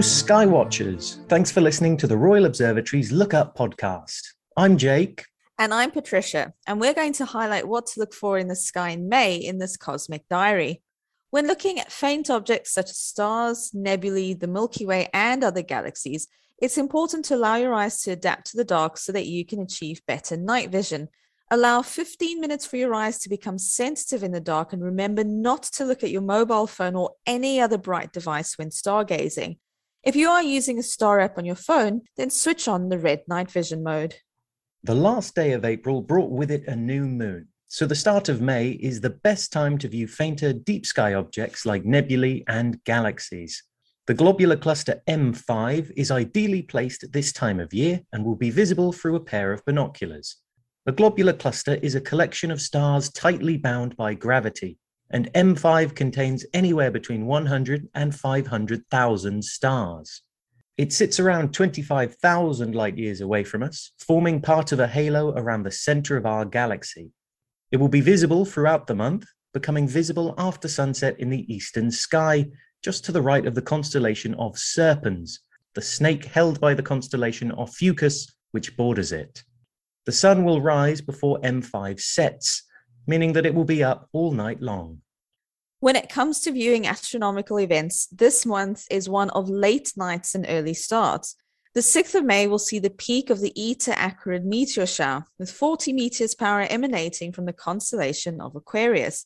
Skywatchers. Thanks for listening to the Royal Observatory's Look Up podcast. I'm Jake. And I'm Patricia, and we're going to highlight what to look for in the sky in May in this cosmic diary. When looking at faint objects such as stars, nebulae, the Milky Way, and other galaxies, it's important to allow your eyes to adapt to the dark so that you can achieve better night vision. Allow 15 minutes for your eyes to become sensitive in the dark and remember not to look at your mobile phone or any other bright device when stargazing. If you are using a star app on your phone, then switch on the red night vision mode. The last day of April brought with it a new moon, so the start of May is the best time to view fainter deep sky objects like nebulae and galaxies. The globular cluster M5 is ideally placed at this time of year and will be visible through a pair of binoculars. A globular cluster is a collection of stars tightly bound by gravity, and M5 contains anywhere between 100 and 500,000 stars. It sits around 25,000 light years away from us, forming part of a halo around the center of our galaxy. It will be visible throughout the month, becoming visible after sunset in the eastern sky, just to the right of the constellation of Serpens, the snake held by the constellation of Ophiuchus, which borders it. The sun will rise before M5 sets, meaning that it will be up all night long. When it comes to viewing astronomical events, this month is one of late nights and early starts. The 6th of May will see the peak of the Eta Aquariid meteor shower, with 40 meteors power emanating from the constellation of Aquarius.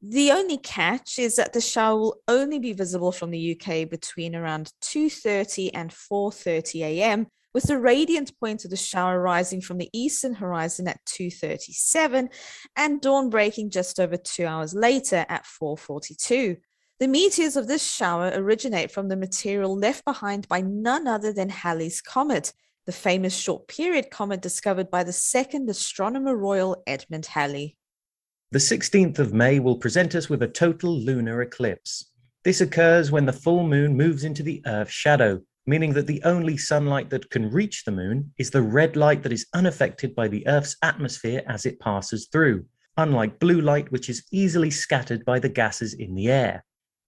The only catch is that the shower will only be visible from the UK between around 2:30 and 4:30 a.m with the radiant point of the shower rising from the eastern horizon at 2:37 and dawn breaking just over 2 hours later at 4:42. The meteors of this shower originate from the material left behind by none other than Halley's comet, the famous short period comet discovered by the second astronomer royal Edmund Halley. The 16th of May will present us with a total lunar eclipse. This occurs when the full moon moves into the Earth's shadow, meaning that the only sunlight that can reach the moon is the red light that is unaffected by the Earth's atmosphere as it passes through, unlike blue light, which is easily scattered by the gases in the air.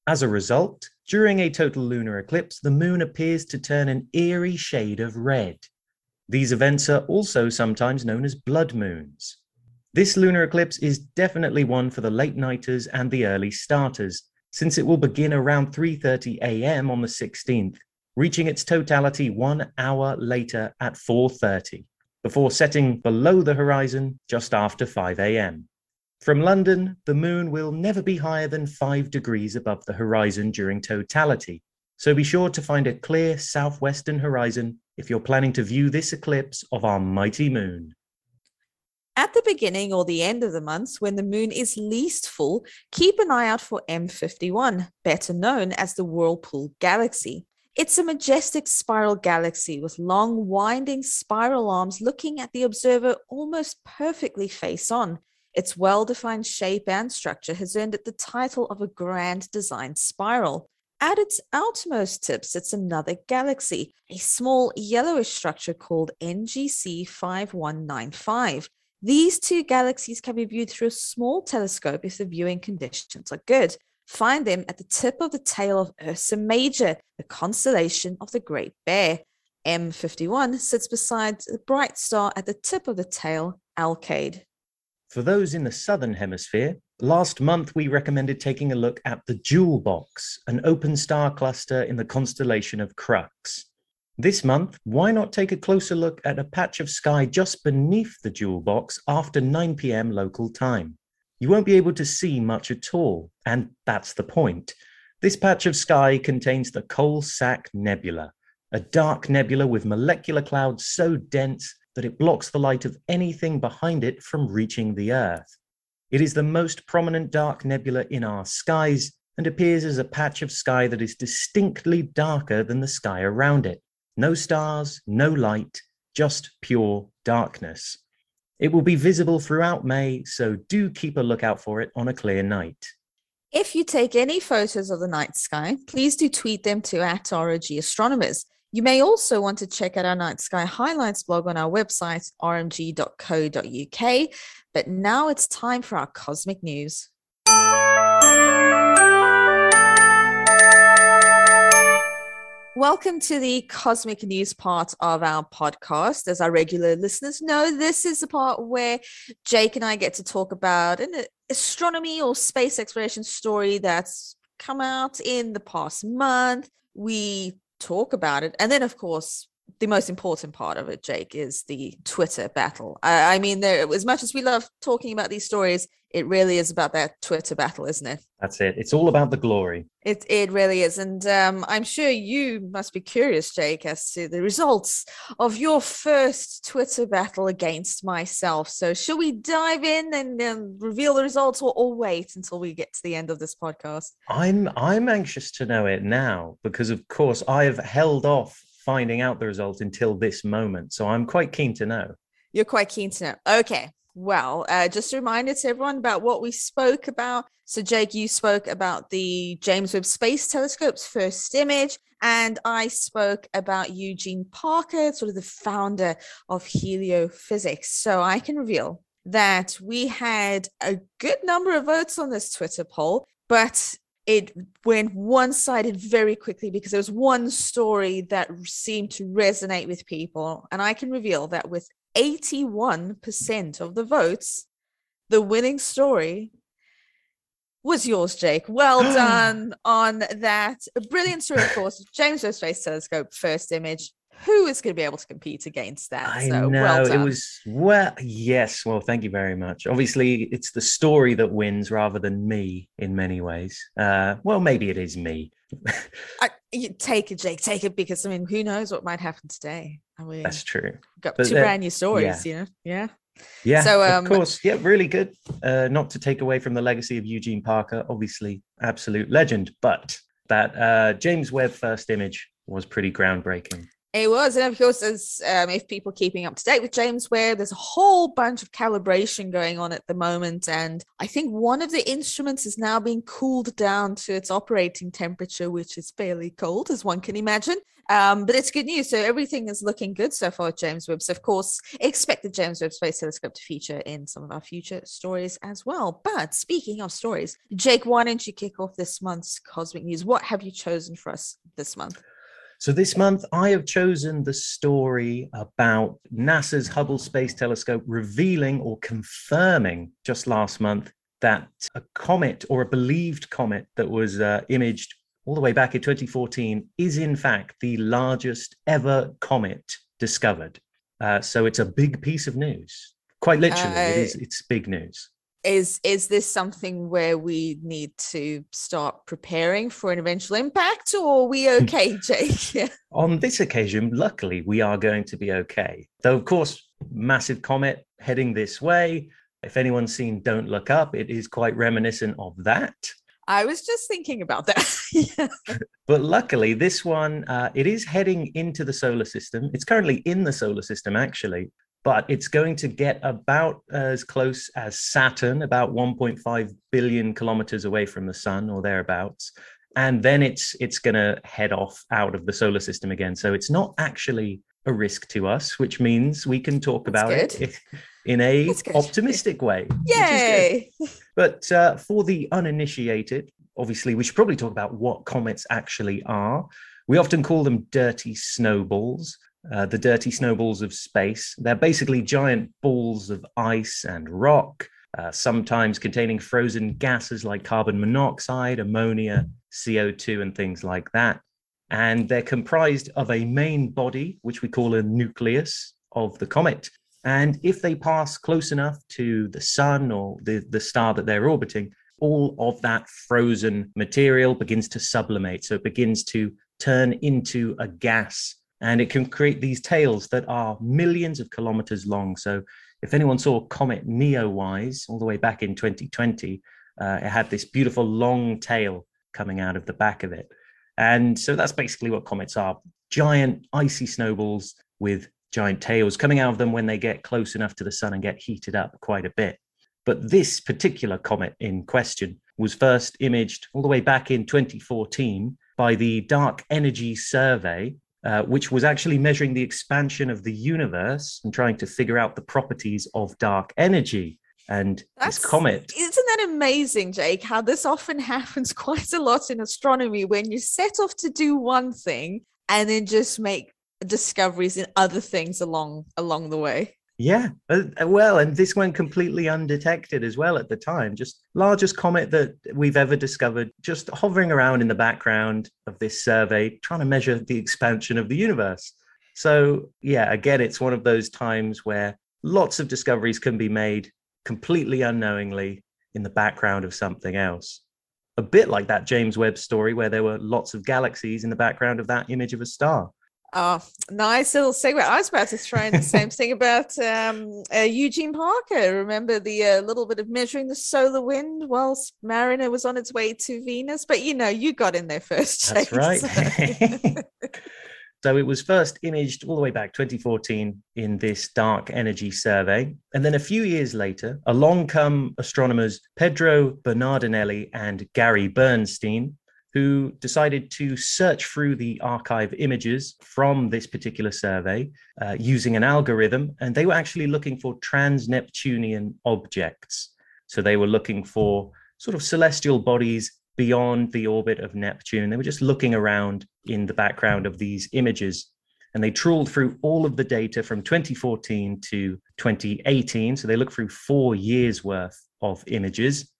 As a result, during a total lunar eclipse, the moon appears to turn an eerie shade of red. These events are also sometimes known as blood moons. This lunar eclipse is definitely one for the late nighters and the early starters, since it will begin around 3:30 a.m. on the 16th reaching its totality one hour later at 4.30, before setting below the horizon just after 5 a.m. From London, the moon will never be higher than 5 degrees above the horizon during totality, so be sure to find a clear southwestern horizon if you're planning to view this eclipse of our mighty moon. At the beginning or the end of the months, when the moon is least full, keep an eye out for M51, better known as the Whirlpool Galaxy. It's a majestic spiral galaxy with long, winding spiral arms looking at the observer almost perfectly face on. Its well defined shape and structure has earned it the title of a grand design spiral. At its outermost tip sits another galaxy, a small yellowish structure called NGC 5195. These two galaxies can be viewed through a small telescope if the viewing conditions are good. Find them at the tip of the tail of Ursa Major, the constellation of the Great Bear. M51 sits beside the bright star at the tip of the tail, Alkaid. For those in the southern hemisphere, last month we recommended taking a look at the Jewel Box, an open star cluster in the constellation of Crux. This month, why not take a closer look at a patch of sky just beneath the Jewel Box after 9 pm local time? You won't be able to see much at all. And that's the point. This patch of sky contains the Coal Sack Nebula, a dark nebula with molecular clouds so dense that it blocks the light of anything behind it from reaching the Earth. It is the most prominent dark nebula in our skies and appears as a patch of sky that is distinctly darker than the sky around it. No stars, no light, just pure darkness. It will be visible throughout May, so do keep a lookout for it on a clear night. If you take any photos of the night sky, please do tweet them to at ROG Astronomers. You may also want to check out our night sky highlights blog on our website, rmg.co.uk. But now it's time for our cosmic news. Welcome to the cosmic news part of our podcast. As our regular listeners know, this is the part where Jake and I get to talk about an astronomy or space exploration story that's come out in the past month. We talk about it. And then, of course, the most important part of it, Jake, is the Twitter battle. I, I mean, there as much as we love talking about these stories, it really is about that Twitter battle, isn't it? That's it. It's all about the glory. It it really is, and um, I'm sure you must be curious, Jake, as to the results of your first Twitter battle against myself. So, shall we dive in and um, reveal the results, or, or wait until we get to the end of this podcast? I'm I'm anxious to know it now because, of course, I have held off finding out the result until this moment. So, I'm quite keen to know. You're quite keen to know. Okay, well. Uh, just a reminder to everyone about what we spoke about. So, Jake, you spoke about the James Webb Space Telescope's first image, and I spoke about Eugene Parker, sort of the founder of heliophysics. So, I can reveal that we had a good number of votes on this Twitter poll, but it went one sided very quickly because there was one story that seemed to resonate with people. And I can reveal that with 81% of the votes, the winning story was yours, Jake. Well done on that. A brilliant story, of course. James Webb Space Telescope, first image. Who is going to be able to compete against that? I so, know well it was well. Yes, well, thank you very much. Obviously, it's the story that wins rather than me in many ways. Uh, well, maybe it is me. I, take it, Jake. Take it because I mean, who knows what might happen today? I mean, that's true. Got but two brand new stories, yeah. you know. Yeah. Yeah. So, um, of course, yeah, really good. Uh, not to take away from the legacy of Eugene Parker, obviously, absolute legend, but that uh, James Webb first image was pretty groundbreaking. It was, and of course, as um, if people keeping up to date with James Webb, there's a whole bunch of calibration going on at the moment, and I think one of the instruments is now being cooled down to its operating temperature, which is fairly cold, as one can imagine. Um, but it's good news. So everything is looking good so far James Webb. So of course, expect the James Webb Space Telescope to feature in some of our future stories as well. But speaking of stories, Jake, why don't you kick off this month's cosmic news? What have you chosen for us this month? So, this month, I have chosen the story about NASA's Hubble Space Telescope revealing or confirming just last month that a comet or a believed comet that was uh, imaged all the way back in 2014 is, in fact, the largest ever comet discovered. Uh, so, it's a big piece of news. Quite literally, it is, it's big news is is this something where we need to start preparing for an eventual impact or are we okay jake yeah. on this occasion luckily we are going to be okay though of course massive comet heading this way if anyone's seen don't look up it is quite reminiscent of that I was just thinking about that. yeah. But luckily, this one uh, it is heading into the solar system. It's currently in the solar system, actually, but it's going to get about as close as Saturn, about 1.5 billion kilometers away from the sun or thereabouts. And then it's it's going to head off out of the solar system again. So it's not actually a risk to us, which means we can talk That's about good. it in a optimistic way. Yay! But uh, for the uninitiated, obviously, we should probably talk about what comets actually are. We often call them dirty snowballs uh, the dirty snowballs of space. They're basically giant balls of ice and rock, uh, sometimes containing frozen gases like carbon monoxide, ammonia, CO2, and things like that. And they're comprised of a main body, which we call a nucleus of the comet. And if they pass close enough to the sun or the, the star that they're orbiting, all of that frozen material begins to sublimate. So it begins to turn into a gas and it can create these tails that are millions of kilometers long. So, if anyone saw Comet Neowise all the way back in 2020, uh, it had this beautiful long tail coming out of the back of it. And so that's basically what comets are giant icy snowballs with giant tails coming out of them when they get close enough to the sun and get heated up quite a bit. But this particular comet in question was first imaged all the way back in 2014 by the Dark Energy Survey, uh, which was actually measuring the expansion of the universe and trying to figure out the properties of dark energy. And That's, this comet. Isn't that amazing, Jake? How this often happens quite a lot in astronomy when you set off to do one thing and then just make discoveries in other things along along the way. Yeah, uh, uh, well, and this went completely undetected as well at the time. Just largest comet that we've ever discovered, just hovering around in the background of this survey, trying to measure the expansion of the universe. So, yeah, again, it's one of those times where lots of discoveries can be made completely unknowingly in the background of something else. A bit like that James Webb story where there were lots of galaxies in the background of that image of a star. Oh, nice little segue. I was about to throw in the same thing about um, uh, Eugene Parker. Remember the uh, little bit of measuring the solar wind whilst Mariner was on its way to Venus? But you know, you got in there first. That's right. So. so it was first imaged all the way back 2014 in this dark energy survey. And then a few years later, along come astronomers Pedro Bernardinelli and Gary Bernstein who decided to search through the archive images from this particular survey uh, using an algorithm. And they were actually looking for trans Neptunian objects. So they were looking for sort of celestial bodies beyond the orbit of Neptune. They were just looking around in the background of these images. And they trawled through all of the data from 2014 to 2018. So they looked through four years worth of images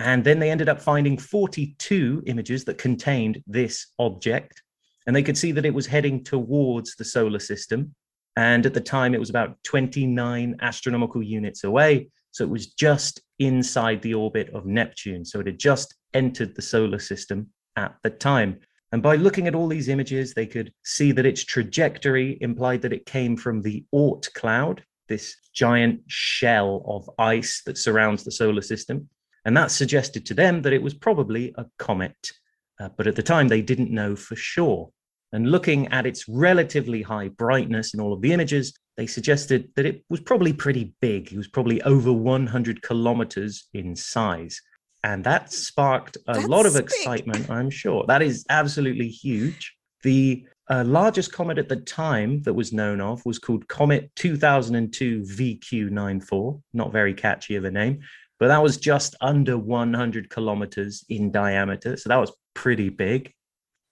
and then they ended up finding 42 images that contained this object. And they could see that it was heading towards the solar system. And at the time, it was about 29 astronomical units away. So it was just inside the orbit of Neptune. So it had just entered the solar system at the time. And by looking at all these images, they could see that its trajectory implied that it came from the Oort cloud, this giant shell of ice that surrounds the solar system. And that suggested to them that it was probably a comet. Uh, but at the time, they didn't know for sure. And looking at its relatively high brightness in all of the images, they suggested that it was probably pretty big. It was probably over 100 kilometers in size. And that sparked a That's lot of excitement, big. I'm sure. That is absolutely huge. The uh, largest comet at the time that was known of was called Comet 2002 VQ94, not very catchy of a name, but that was just under 100 kilometers in diameter. So that was pretty big.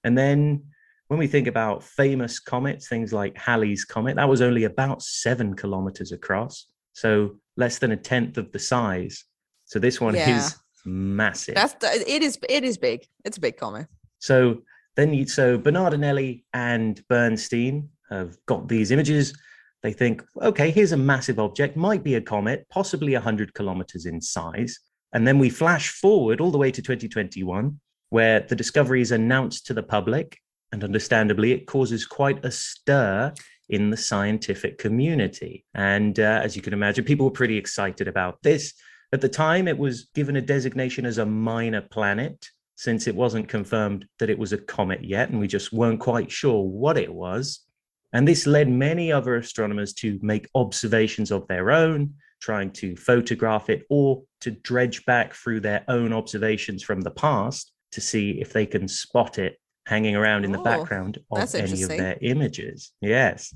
And then when we think about famous comets, things like Halley's Comet, that was only about seven kilometers across. So less than a tenth of the size. So this one yeah. is massive. That's it is it is big. It's a big comet. So then you so Bernardinelli and Bernstein have got these images they think, okay, here's a massive object, might be a comet, possibly 100 kilometers in size. And then we flash forward all the way to 2021, where the discovery is announced to the public. And understandably, it causes quite a stir in the scientific community. And uh, as you can imagine, people were pretty excited about this. At the time, it was given a designation as a minor planet, since it wasn't confirmed that it was a comet yet, and we just weren't quite sure what it was. And this led many other astronomers to make observations of their own, trying to photograph it or to dredge back through their own observations from the past to see if they can spot it hanging around in the oh, background of any of their images. Yes.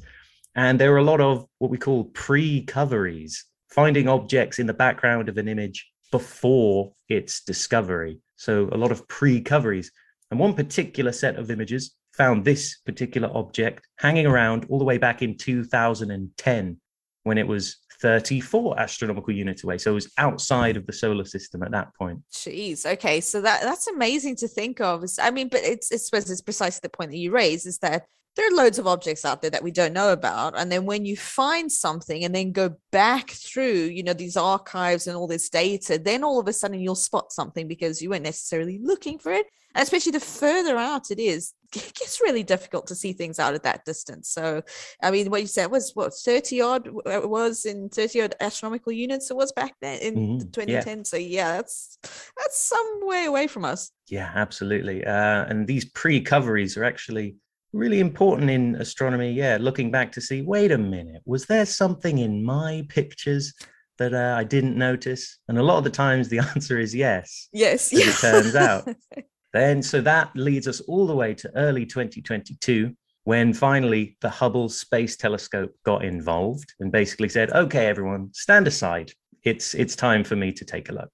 And there are a lot of what we call pre coveries, finding objects in the background of an image before its discovery. So a lot of pre coveries. And one particular set of images found this particular object hanging around all the way back in 2010 when it was 34 astronomical units away. So it was outside of the solar system at that point. Jeez. Okay. So that that's amazing to think of. I mean, but it's, it's, it's precisely the point that you raise is that there are loads of objects out there that we don't know about and then when you find something and then go back through you know these archives and all this data then all of a sudden you'll spot something because you weren't necessarily looking for it and especially the further out it is it gets really difficult to see things out at that distance. So i mean what you said was what 30 odd it was in 30 odd astronomical units it was back then in mm-hmm. 2010 yeah. so yeah that's that's some way away from us. Yeah absolutely. Uh, and these pre-coveries are actually really important in astronomy. Yeah looking back to see wait a minute was there something in my pictures that uh, i didn't notice? And a lot of the times the answer is yes yes yeah. it turns out Then, so that leads us all the way to early 2022, when finally the Hubble Space Telescope got involved and basically said, okay, everyone, stand aside. It's, it's time for me to take a look.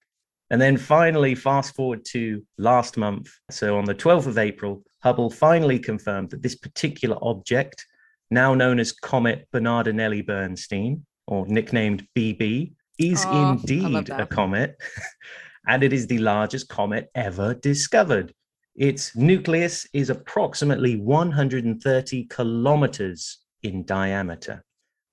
And then finally, fast forward to last month. So on the 12th of April, Hubble finally confirmed that this particular object, now known as Comet Bernardinelli Bernstein, or nicknamed BB, is Oh, indeed a comet, and it is the largest comet ever discovered. Its nucleus is approximately 130 kilometers in diameter,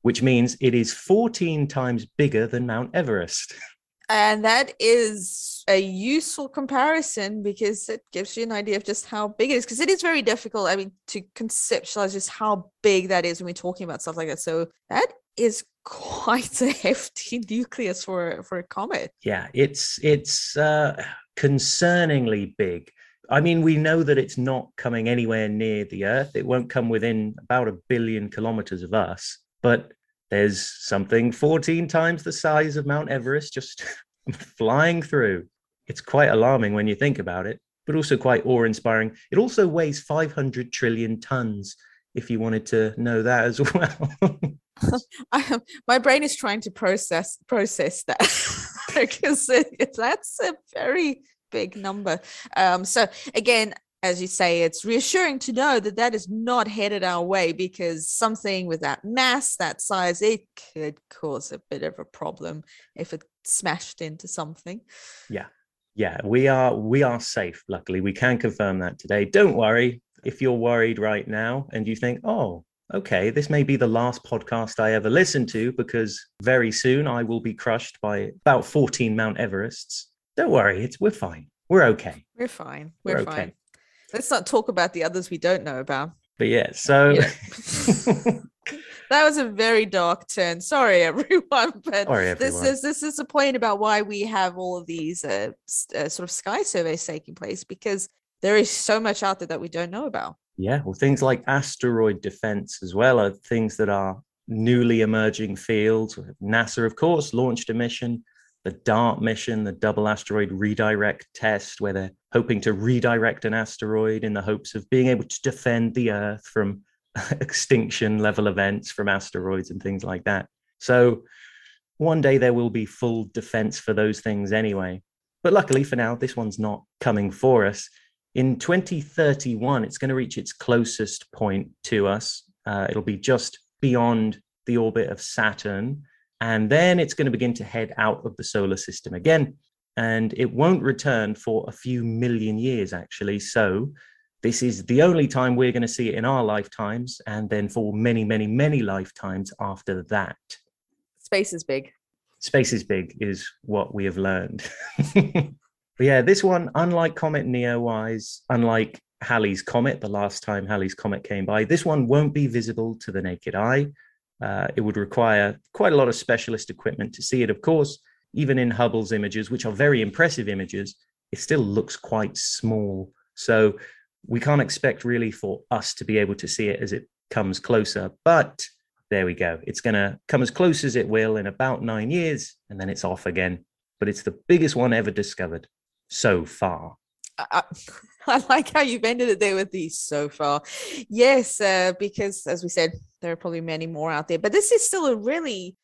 which means it is 14 times bigger than Mount Everest. And that is a useful comparison because it gives you an idea of just how big it is. Because it is very difficult, I mean, to conceptualize just how big that is when we're talking about stuff like that. So that is quite a hefty nucleus for for a comet. Yeah, it's it's uh, concerningly big. I mean, we know that it's not coming anywhere near the Earth. It won't come within about a billion kilometers of us, but there's something 14 times the size of Mount Everest just flying through. It's quite alarming when you think about it, but also quite awe inspiring. It also weighs 500 trillion tons, if you wanted to know that as well. I, my brain is trying to process process that. Because that's a very big number. Um, so again, as you say, it's reassuring to know that that is not headed our way because something with that mass, that size, it could cause a bit of a problem if it smashed into something. yeah. Yeah, we are we are safe luckily. We can confirm that today. Don't worry. If you're worried right now and you think oh okay this may be the last podcast i ever listen to because very soon i will be crushed by about 14 mount everests don't worry it's we're fine we're okay We're fine. We're We're, okay. fine. Let's not talk about the others we don't know about. but yeah so Yeah. That was a very dark turn. Sorry, everyone, but sorry this is this is the point about why we have all of these uh, uh, sort of sky surveys taking place because there is so much out there that we don't know about. Yeah, well, things like asteroid defense as well are things that are newly emerging fields. NASA, of course, launched a mission, the DART mission, the Double Asteroid Redirect Test, where they're hoping to redirect an asteroid in the hopes of being able to defend the Earth from extinction level events from asteroids and things like that. So one day there will be full defense for those things anyway. But luckily for now, this one's not coming for us in 2031 it's going to reach its closest point to us. Uh, it'll be just beyond the orbit of saturn and then it's going to begin to head out of the solar system again. And it won't return for a few million years actually. So this is the only time we're going to see it in our lifetimes and then for many many many lifetimes after that. Space is big. space is big is what we have learned but yeah this one unlike comet neowise unlike halley's comet the last time halley's comet came by this one won't be visible to the naked eye uh, it would require quite a lot of specialist equipment to see it of course even in hubble's images which are very impressive images it still looks quite small so we can't expect really for us to be able to see it as it comes closer but there we go. It's going to come as close as it will in about nine years, and then it's off again. But it's the biggest one ever discovered so far. I, I like how you've ended it there with these so far. Yes, uh, because as we said, there are probably many more out there, but this is still a really,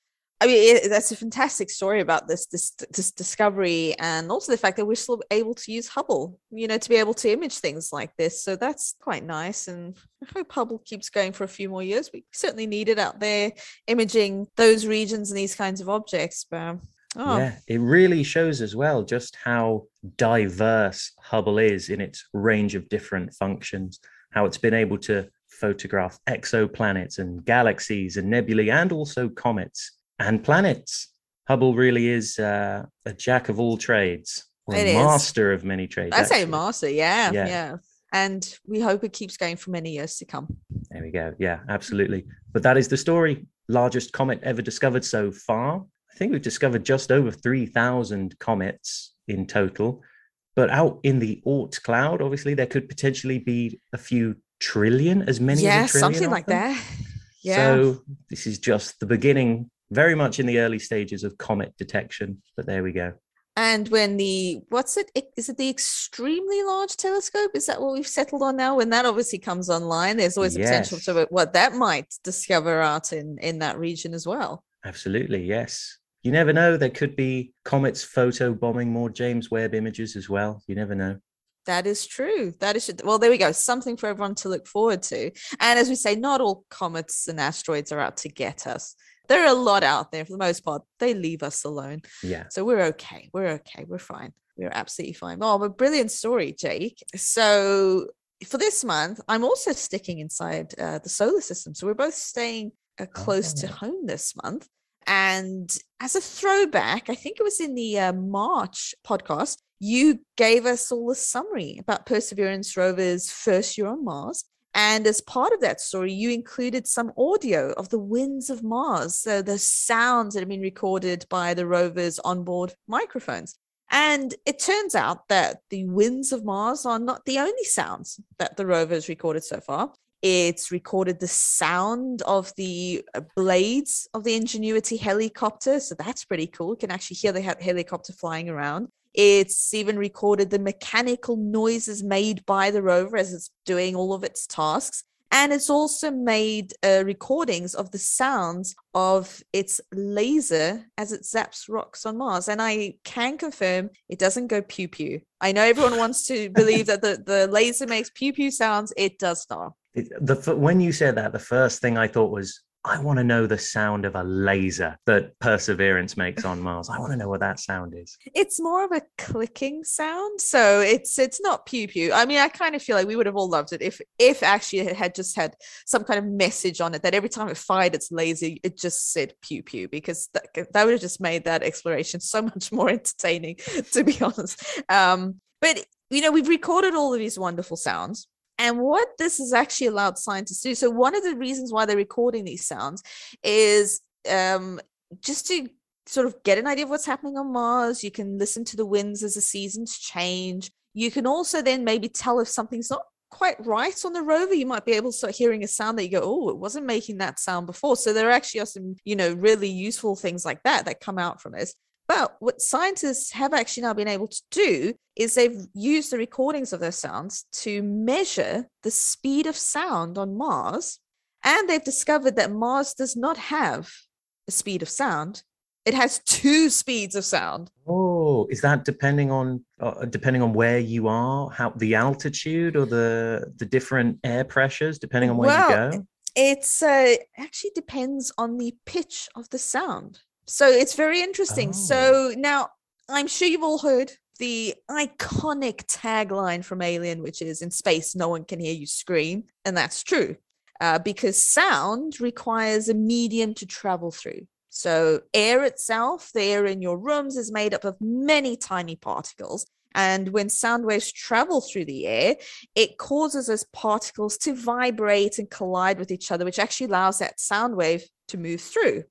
I mean, it, that's a fantastic story about this, this this discovery, and also the fact that we're still able to use Hubble, you know, to be able to image things like this. So that's quite nice, and I hope Hubble keeps going for a few more years. We certainly need it out there, imaging those regions and these kinds of objects. But oh, Yeah, it really shows as well just how diverse Hubble is in its range of different functions, how it's been able to photograph exoplanets and galaxies and nebulae and also comets and planets. Hubble really is uh, a jack of all trades, or It a is. master of many trades. I say master, yeah, Yeah. yeah, And we hope it keeps going for many years to come. There we go. Yeah, absolutely. But that is the story. Largest comet ever discovered so far. I think we've discovered just over 3,000 comets in total. But out in the Oort cloud, obviously, there could potentially be a few trillion, as many yeah, as a trillion. something like them. that. Yeah. So this is just the beginning, very much in the early stages of comet detection. But there we go. and when the what's it? Is it the extremely large telescope? Is that what we've settled on now? When that obviously comes online, there's always a potential to what that might discover out in in that region as well. Absolutely, yes. You never know. There could be comets photo bombing more James Webb images as well. You never know. That is true. That is well. There we go. Something for everyone to look forward to. And as we say, not all comets and asteroids are out to get us. There are a lot out there. For the most part, they leave us alone. Yeah. So we're okay. We're okay. We're fine. We're absolutely fine. Oh, but brilliant story, Jake. So for this month, I'm also sticking inside uh, the solar system. So we're both staying uh, close oh. to home this month. And as a throwback, I think it was in the uh, March podcast, you gave us all a summary about Perseverance rover's first year on Mars. And as part of that story, you included some audio of the winds of Mars, so the sounds that have been recorded by the rover's onboard microphones. And it turns out that the winds of Mars are not the only sounds that the rover has recorded so far. It's recorded the sound of the uh, blades of the Ingenuity helicopter. So that's pretty cool. You can actually hear the helicopter flying around. It's even recorded the mechanical noises made by the rover as it's doing all of its tasks. And it's also made uh, recordings of the sounds of its laser as it zaps rocks on Mars. And I can confirm it doesn't go pew pew. I know everyone wants to believe that the, the laser makes pew pew sounds. It does not. The, when you said that, the first thing I thought was, I want to know the sound of a laser that Perseverance makes on Mars. I want to know what that sound is. It's more of a clicking sound, so it's it's not pew pew. I mean, I kind of feel like we would have all loved it if if actually it had just had some kind of message on it that every time it fired its laser, it just said pew pew because that, that would have just made that exploration so much more entertaining, to be honest. Um, but you know, we've recorded all of these wonderful sounds and what this has actually allowed scientists to do. So, one of the reasons why they're recording these sounds is um, just to sort of get an idea of what's happening on Mars. You can listen to the winds as the seasons change. You can also then maybe tell if something's not quite right on the rover. You might be able to start hearing a sound that you go, oh, it wasn't making that sound before. So, there actually are some, you know, really useful things like that that come out from this. But what scientists have actually now been able to do is they've used the recordings of those sounds to measure the speed of sound on Mars. And they've discovered that Mars does not have a speed of sound. It has two speeds of sound. Oh, is that depending on uh, depending on where you are, how the altitude or the the different air pressures, depending on where well, you go? It's uh, actually depends on the pitch of the sound. So it's very interesting. Oh. So now I'm sure you've all heard the iconic tagline from Alien, which is in space, no one can hear you scream. And that's true uh, because sound requires a medium to travel through. So, air itself, the air in your rooms, is made up of many tiny particles. And when sound waves travel through the air, it causes those particles to vibrate and collide with each other, which actually allows that sound wave to move through.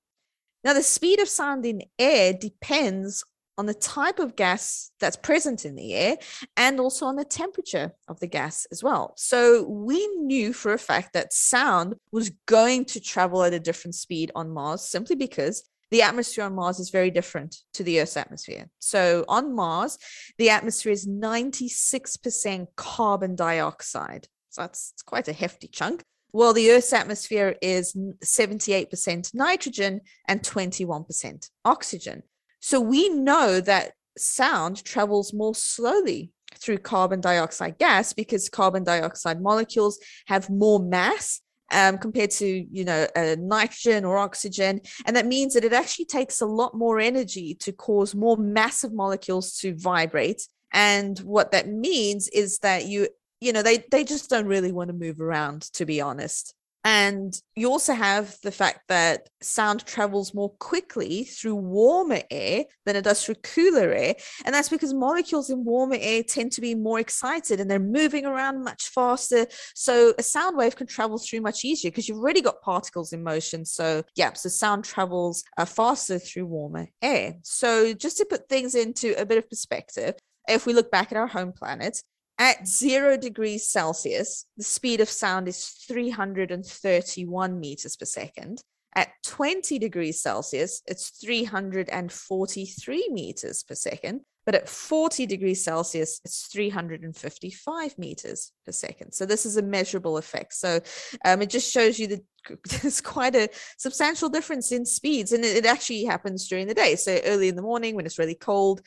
Now, the speed of sound in air depends on the type of gas that's present in the air and also on the temperature of the gas as well. So we knew for a fact that sound was going to travel at a different speed on Mars simply because the atmosphere on Mars is very different to the Earth's atmosphere. So on Mars, the atmosphere is 96% carbon dioxide. So that's quite a hefty chunk. Well, the Earth's atmosphere is 78% nitrogen and 21% oxygen. So we know that sound travels more slowly through carbon dioxide gas because carbon dioxide molecules have more mass um, compared to you know uh, nitrogen or oxygen and that means that it actually takes a lot more energy to cause more massive molecules to vibrate and what that means is that you you know they they just don't really want to move around to be honest and you also have the fact that sound travels more quickly through warmer air than it does through cooler air. And that's because molecules in warmer air tend to be more excited and they're moving around much faster. So a sound wave can travel through much easier because you've already got particles in motion. So, yeah, so sound travels uh, faster through warmer air. So, just to put things into a bit of perspective, if we look back at our home planet, at zero degrees Celsius, the speed of sound is 331 meters per second. At 20 degrees Celsius, it's 343 meters per second. But at 40 degrees Celsius, it's 355 meters per second. So this is a measurable effect. So um, it just shows you that there's quite a substantial difference in speeds. And it, it actually happens during the day. So early in the morning when it's really cold,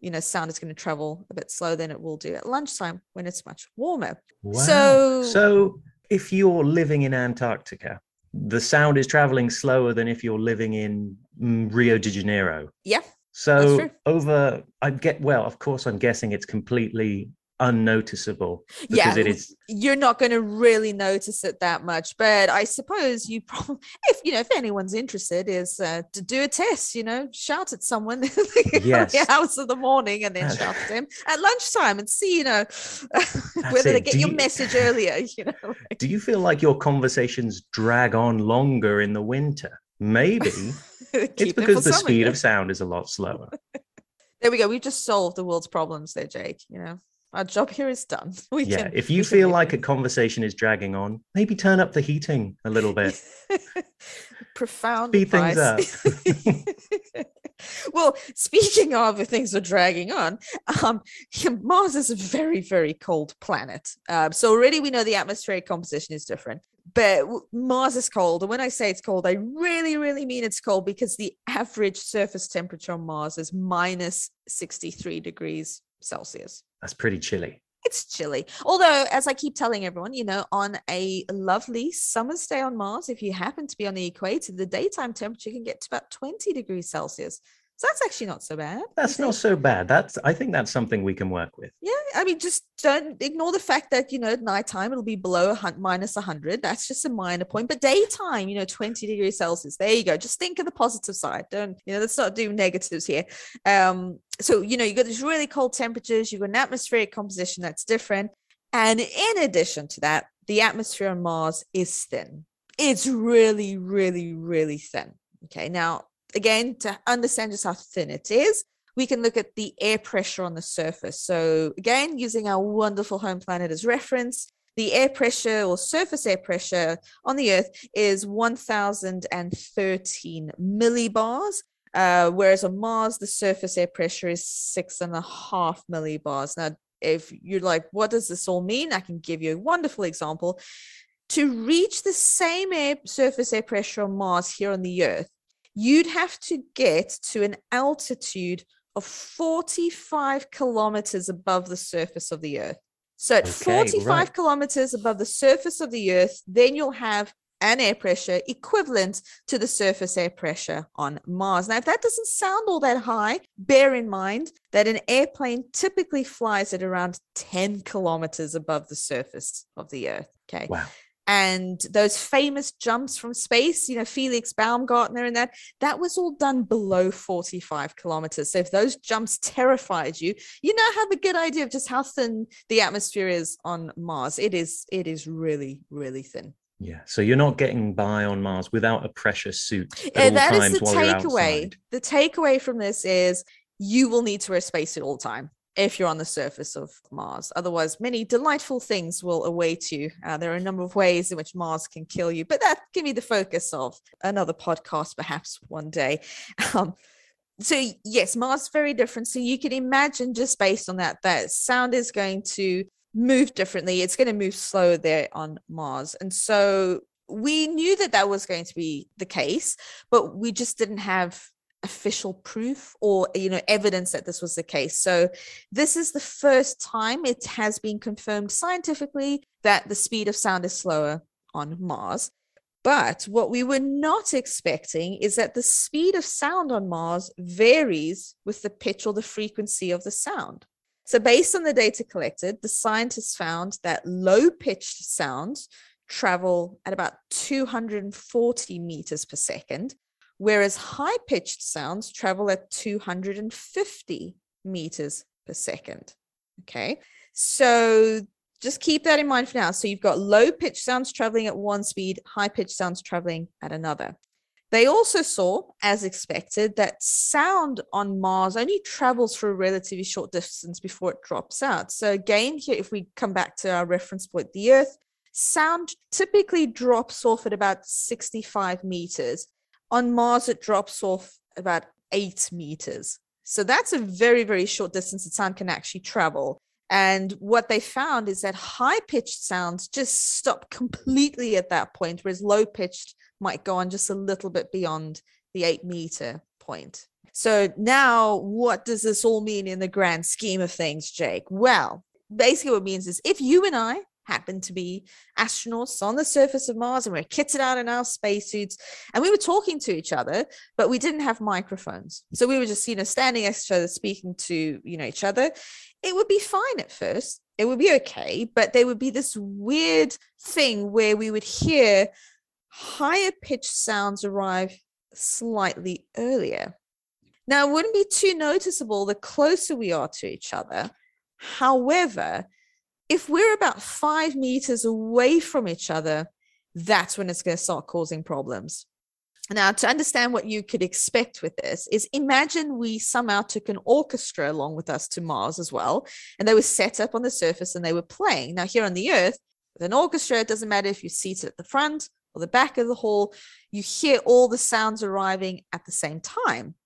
you know, sound is going to travel a bit slower than it will do at lunchtime when it's much warmer. Wow. So- so if you're living in Antarctica, the sound is traveling slower than if you're living in mm, Rio de Janeiro. Yeah, So over, I get well. Of course, I'm guessing it's completely unnoticeable because Yeah, it is. you're not going to really notice it that much but i suppose you probably if you know if anyone's interested is uh, to do a test you know shout at someone in the Yes. hours of the morning and then shout at them at lunchtime and see you know whether they get Do your you- message earlier you know Do you feel like your conversations drag on longer in the winter? Maybe it's because the speed of sound is a lot slower. there we go we've just solved the world's problems there jake you know our job here is done we yeah, can- if you feel like a conversation is dragging on, maybe turn up the heating a little bit. profound Speed things advice. well, speaking of things are dragging on, um, Mars is a very, very cold planet. Um, so already we know the atmospheric composition is different. But Mars is cold. And when I say it's cold, I really, really mean it's cold because the average surface temperature on Mars is minus 63 degrees Celsius That's pretty chilly. it's chilly. Although, as I keep telling everyone, you know, on a lovely summer's day on Mars, if you happen to be on the equator, the daytime temperature can get to about 20 degrees Celsius. So that's actually not so bad. That's not so bad. That's I think that's something we can work with. Yeah, I mean, just don't ignore the fact that you know at nighttime it'll be below a minus 100. That's just a minor point. But daytime, you know, 20 degrees Celsius. There you go. Just think of the positive side. Don't you know? Let's not do negatives here. Um, so you know, you got these really cold temperatures. You've got an atmospheric composition that's different, and in addition to that, the atmosphere on Mars is thin. It's really, really, really thin. Okay, now again, to understand just how thin it is, we can look at the air pressure on the surface. So, again, using our wonderful home planet as reference, the air pressure or surface air pressure on the Earth is 1,013 millibars. Uh, whereas on Mars, the surface air pressure is six and a half millibars. Now, if you're like, what does this all mean? I can give you a wonderful example. To reach the same air surface air pressure on Mars here on the Earth, you'd have to get to an altitude of 45 kilometers above the surface of the earth. So at Okay, 45 right. kilometers above the surface of the earth, then you'll have an air pressure equivalent to the surface air pressure on Mars. Now, if that doesn't sound all that high, bear in mind that an airplane typically flies at around 10 kilometers above the surface of the earth. Okay Wow. And those famous jumps from space you know felix baumgartner and that that was all done below 45 kilometers. So if those jumps terrified you you now have a good idea of just how thin the atmosphere is on mars. It is it is really really thin. Yeah. So you're not getting by on Mars without a pressure suit at eh, all that is the takeaway. the takeaway from this is you will need to wear a spacesuit all the time if you're on the surface of Mars. Otherwise, many delightful things will await you. Uh, there are a number of ways in which Mars can kill you, but that can be the focus of another podcast, perhaps one day. Um, so yes, Mars very different. So you can imagine just based on that, that sound is going to move differently. It's going to move slower there on Mars, and so we knew that that was going to be the case, but we just didn't have official proof or you know evidence that this was the case. So this is the first time it has been confirmed scientifically that the speed of sound is slower on mars. But what we were not expecting is that the speed of sound on mars varies with the pitch or the frequency of the sound. So based on the data collected the scientists found that low pitched sounds travel at about 240 meters per second whereas high pitched sounds travel at 250 meters per second. Okay, so just keep that in mind for now. So you've got low pitched sounds traveling at one speed, high pitched sounds traveling at another. They also saw, as expected, that sound on Mars only travels for a relatively short distance before it drops out. So, again, here, if we come back to our reference point, the Earth, sound typically drops off at about 65 meters on Mars, it drops off about eight meters. So that's a very, very short distance that sound can actually travel. And what they found is that high pitched sounds just stop completely at that point, whereas low pitched might go on just a little bit beyond the eight meter point. So now, what does this all mean in the grand scheme of things, Jake? Well, basically, what it means is if you and I happen to be astronauts on the surface of Mars and we're kitted out in our spacesuits and we were talking to each other, but we didn't have microphones. So we were just, you know, standing next to each other, speaking to, you know, each other. It would be fine at first. It would be okay, but there would be this weird thing where we would hear higher pitched sounds arrive slightly earlier. Now, it wouldn't be too noticeable the closer we are to each other. However, if we're about five meters away from each other, that's when it's going to start causing problems. Now, to understand what you could expect with this, is imagine we somehow took an orchestra along with us to Mars as well, and they were set up on the surface and they were playing. Now, here on the Earth, with an orchestra, it doesn't matter if you're seated at the front or the back of the hall, you hear all the sounds arriving at the same time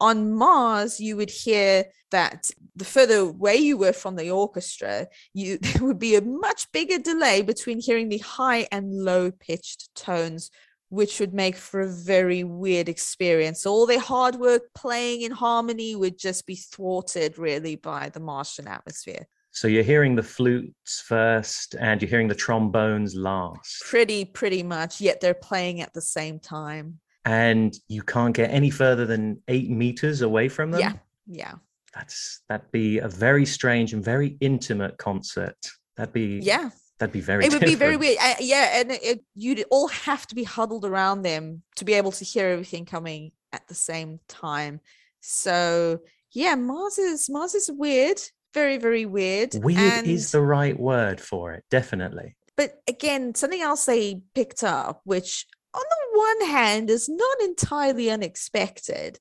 on Mars, you would hear that the further away you were from the orchestra, you there would be a much bigger delay between hearing the high and low pitched tones, which would make for a very weird experience. All their hard work playing in harmony would just be thwarted really by the Martian atmosphere. So you're hearing the flutes first and you're hearing the trombones last. Pretty, pretty much. Yet they're playing at the same time and you can't get any further than eight meters away from them. Yeah. Yeah. That's that'd be a very strange and very intimate concert. That'd be yeah. That'd be very. It would different. be very weird. Uh, yeah, and it, you'd all have to be huddled around them to be able to hear everything coming at the same time. So yeah, Mars is Mars is weird, very very weird. Weird and, is the right word for it, definitely. But again, something else they picked up, which on the one hand is not entirely unexpected.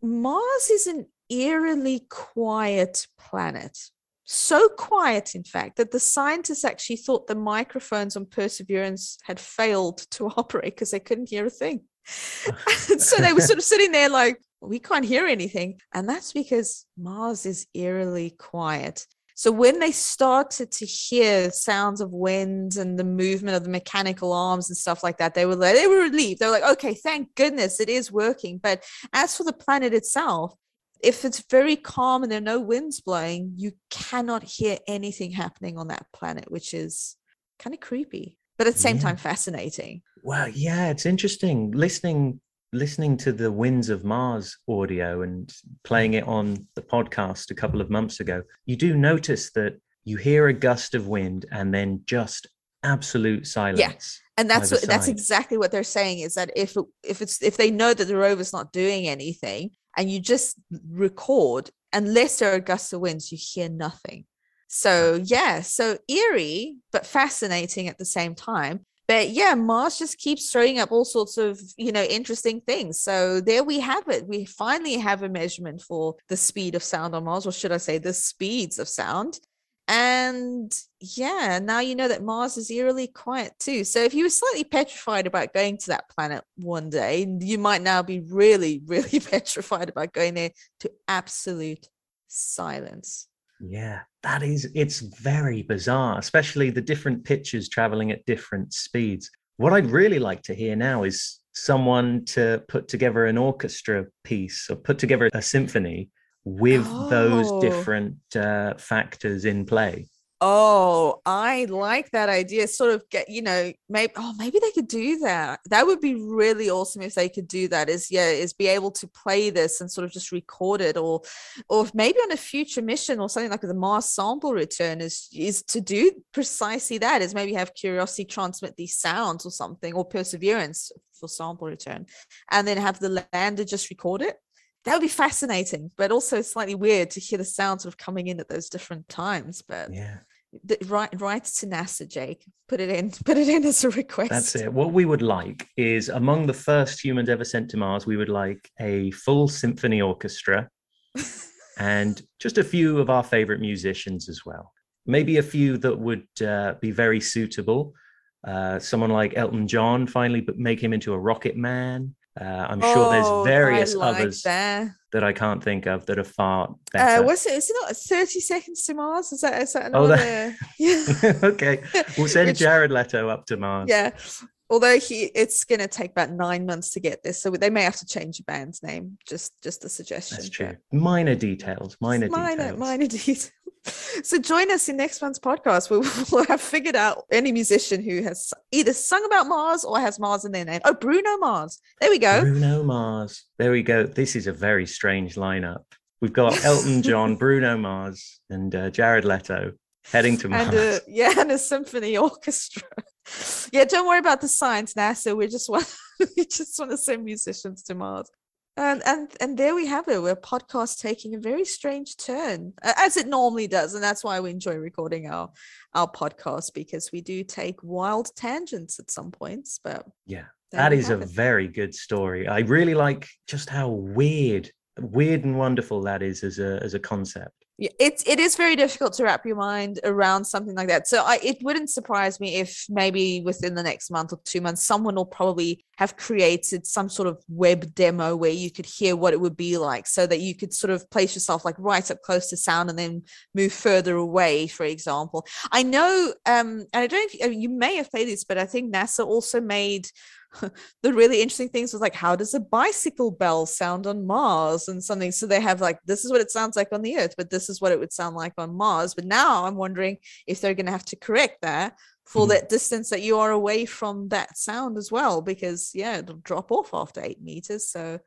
Mars is an eerily quiet planet. So quiet, in fact, that the scientists actually thought the microphones on Perseverance had failed to operate because they couldn't hear a thing. so they were sort of sitting there like, we can't hear anything. And that's because Mars is eerily quiet. So when they started to hear sounds of wind and the movement of the mechanical arms and stuff like that, they were they were relieved. They were like, okay, thank goodness it is working. But as for the planet itself, if it's very calm and there are no winds blowing, you cannot hear anything happening on that planet, which is kind of creepy, but at the same yeah. time fascinating. Well, yeah, it's interesting listening listening to the Winds of Mars audio and playing it on the podcast a couple of months ago, you do notice that you hear a gust of wind and then just absolute silence. Yeah. And that's what, that's exactly what they're saying is that if if it's if they know that the rover's not doing anything and you just record unless there are gusts of winds you hear nothing. So yeah, so eerie but fascinating at the same time but yeah mars just keeps throwing up all sorts of you know interesting things. So there we have it. We finally have a measurement for the speed of sound on mars or should i say the speeds of sound. And yeah now you know that mars is eerily quiet too. So if you were slightly petrified about going to that planet one day you might now be really really petrified about going there to absolute silence. Yeah, that is, it's very bizarre, especially the different pitches traveling at different speeds. What I'd really like to hear now is someone to put together an orchestra piece or put together a symphony with oh. those different uh, factors in play. Oh, I like that idea. Sort of get, you know, maybe oh, maybe they could do that. That would be really awesome if they could do that. Is yeah, is be able to play this and sort of just record it, or or maybe on a future mission or something like the Mars sample return is is to do precisely that. Is maybe have Curiosity transmit these sounds or something, or Perseverance for sample return, and then have the lander just record it that would be fascinating, but also slightly weird to hear the sound sort of coming in at those different times. But yeah, write write to NASA, Jake. Put it in. Put it in as a request. That's it. What we would like is among the first humans ever sent to Mars, we would like a full symphony orchestra, and just a few of our favorite musicians as well. Maybe a few that would uh, be very suitable. Uh, someone like Elton John, finally, but make him into a rocket man. Uh, I'm sure oh, there's various like others that. that. I can't think of that are far uh, better. Uh, what's it? Is it not 30 seconds to Mars? Is that, is that another? Oh, that... yeah. okay. We'll send Which, Jared Leto up to Mars. Yeah. Although he, it's going to take about nine months to get this, so they may have to change the band's name. Just, just a suggestion. That's true. Minor details. Minor, minor, details. minor details. So join us in next month's podcast. We will have figured out any musician who has either sung about Mars or has Mars in their name. Oh, Bruno Mars. There we go. Bruno Mars. There we go. This is a very strange lineup. We've got Elton John, Bruno Mars, and uh, Jared Leto heading to Mars. and uh, yeah, and a symphony orchestra. yeah, don't worry about the science, NASA. We just want we just want to send musicians to Mars. And and and there we have it. We're podcast taking a very strange turn, as it normally does, and that's why we enjoy recording our our podcast because we do take wild tangents at some points. But yeah, that is a it. very good story. I really like just how weird, weird and wonderful that is as a as a concept it's it is very difficult to wrap your mind around something like that. So I, it wouldn't surprise me if maybe within the next month or two months, someone will probably have created some sort of web demo where you could hear what it would be like, so that you could sort of place yourself like right up close to sound and then move further away. For example, I know, um, and I don't know if you may have played this, but I think NASA also made the really interesting things was like how does a bicycle bell sound on mars and something so they have like this is what it sounds like on the earth but this is what it would sound like on mars but now i'm wondering if they're going to have to correct that for mm. that distance that you are away from that sound as well because yeah it'll drop off after eight meters so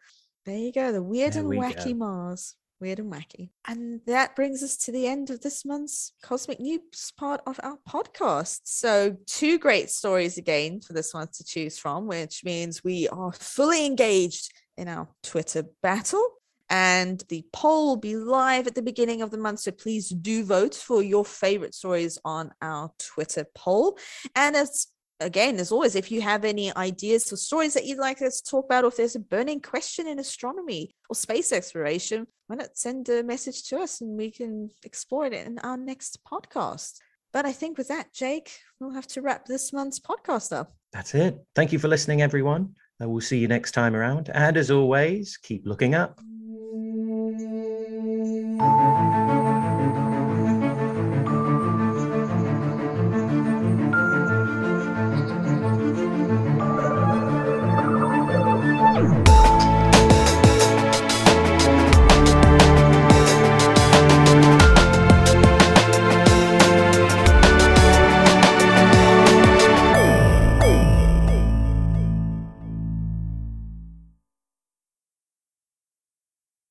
there you go the weird there and wacky go. mars weird and wacky. And that brings us to the end of this month's Cosmic News part of our podcast. So, two great stories again for this one to choose from, which means we are fully engaged in our Twitter battle. And the poll will be live at the beginning of the month. So please do vote for your favorite stories on our Twitter poll. And as again, as always, if you have any ideas or stories that you'd like us to talk about, or if there's a burning question in astronomy or space exploration, why not send a message to us and we can explore it in our next podcast. But I think with that, Jake, we'll have to wrap this month's podcast up. That's it. Thank you for listening, everyone. Uh, we'll see you next time around. And as always, keep looking up.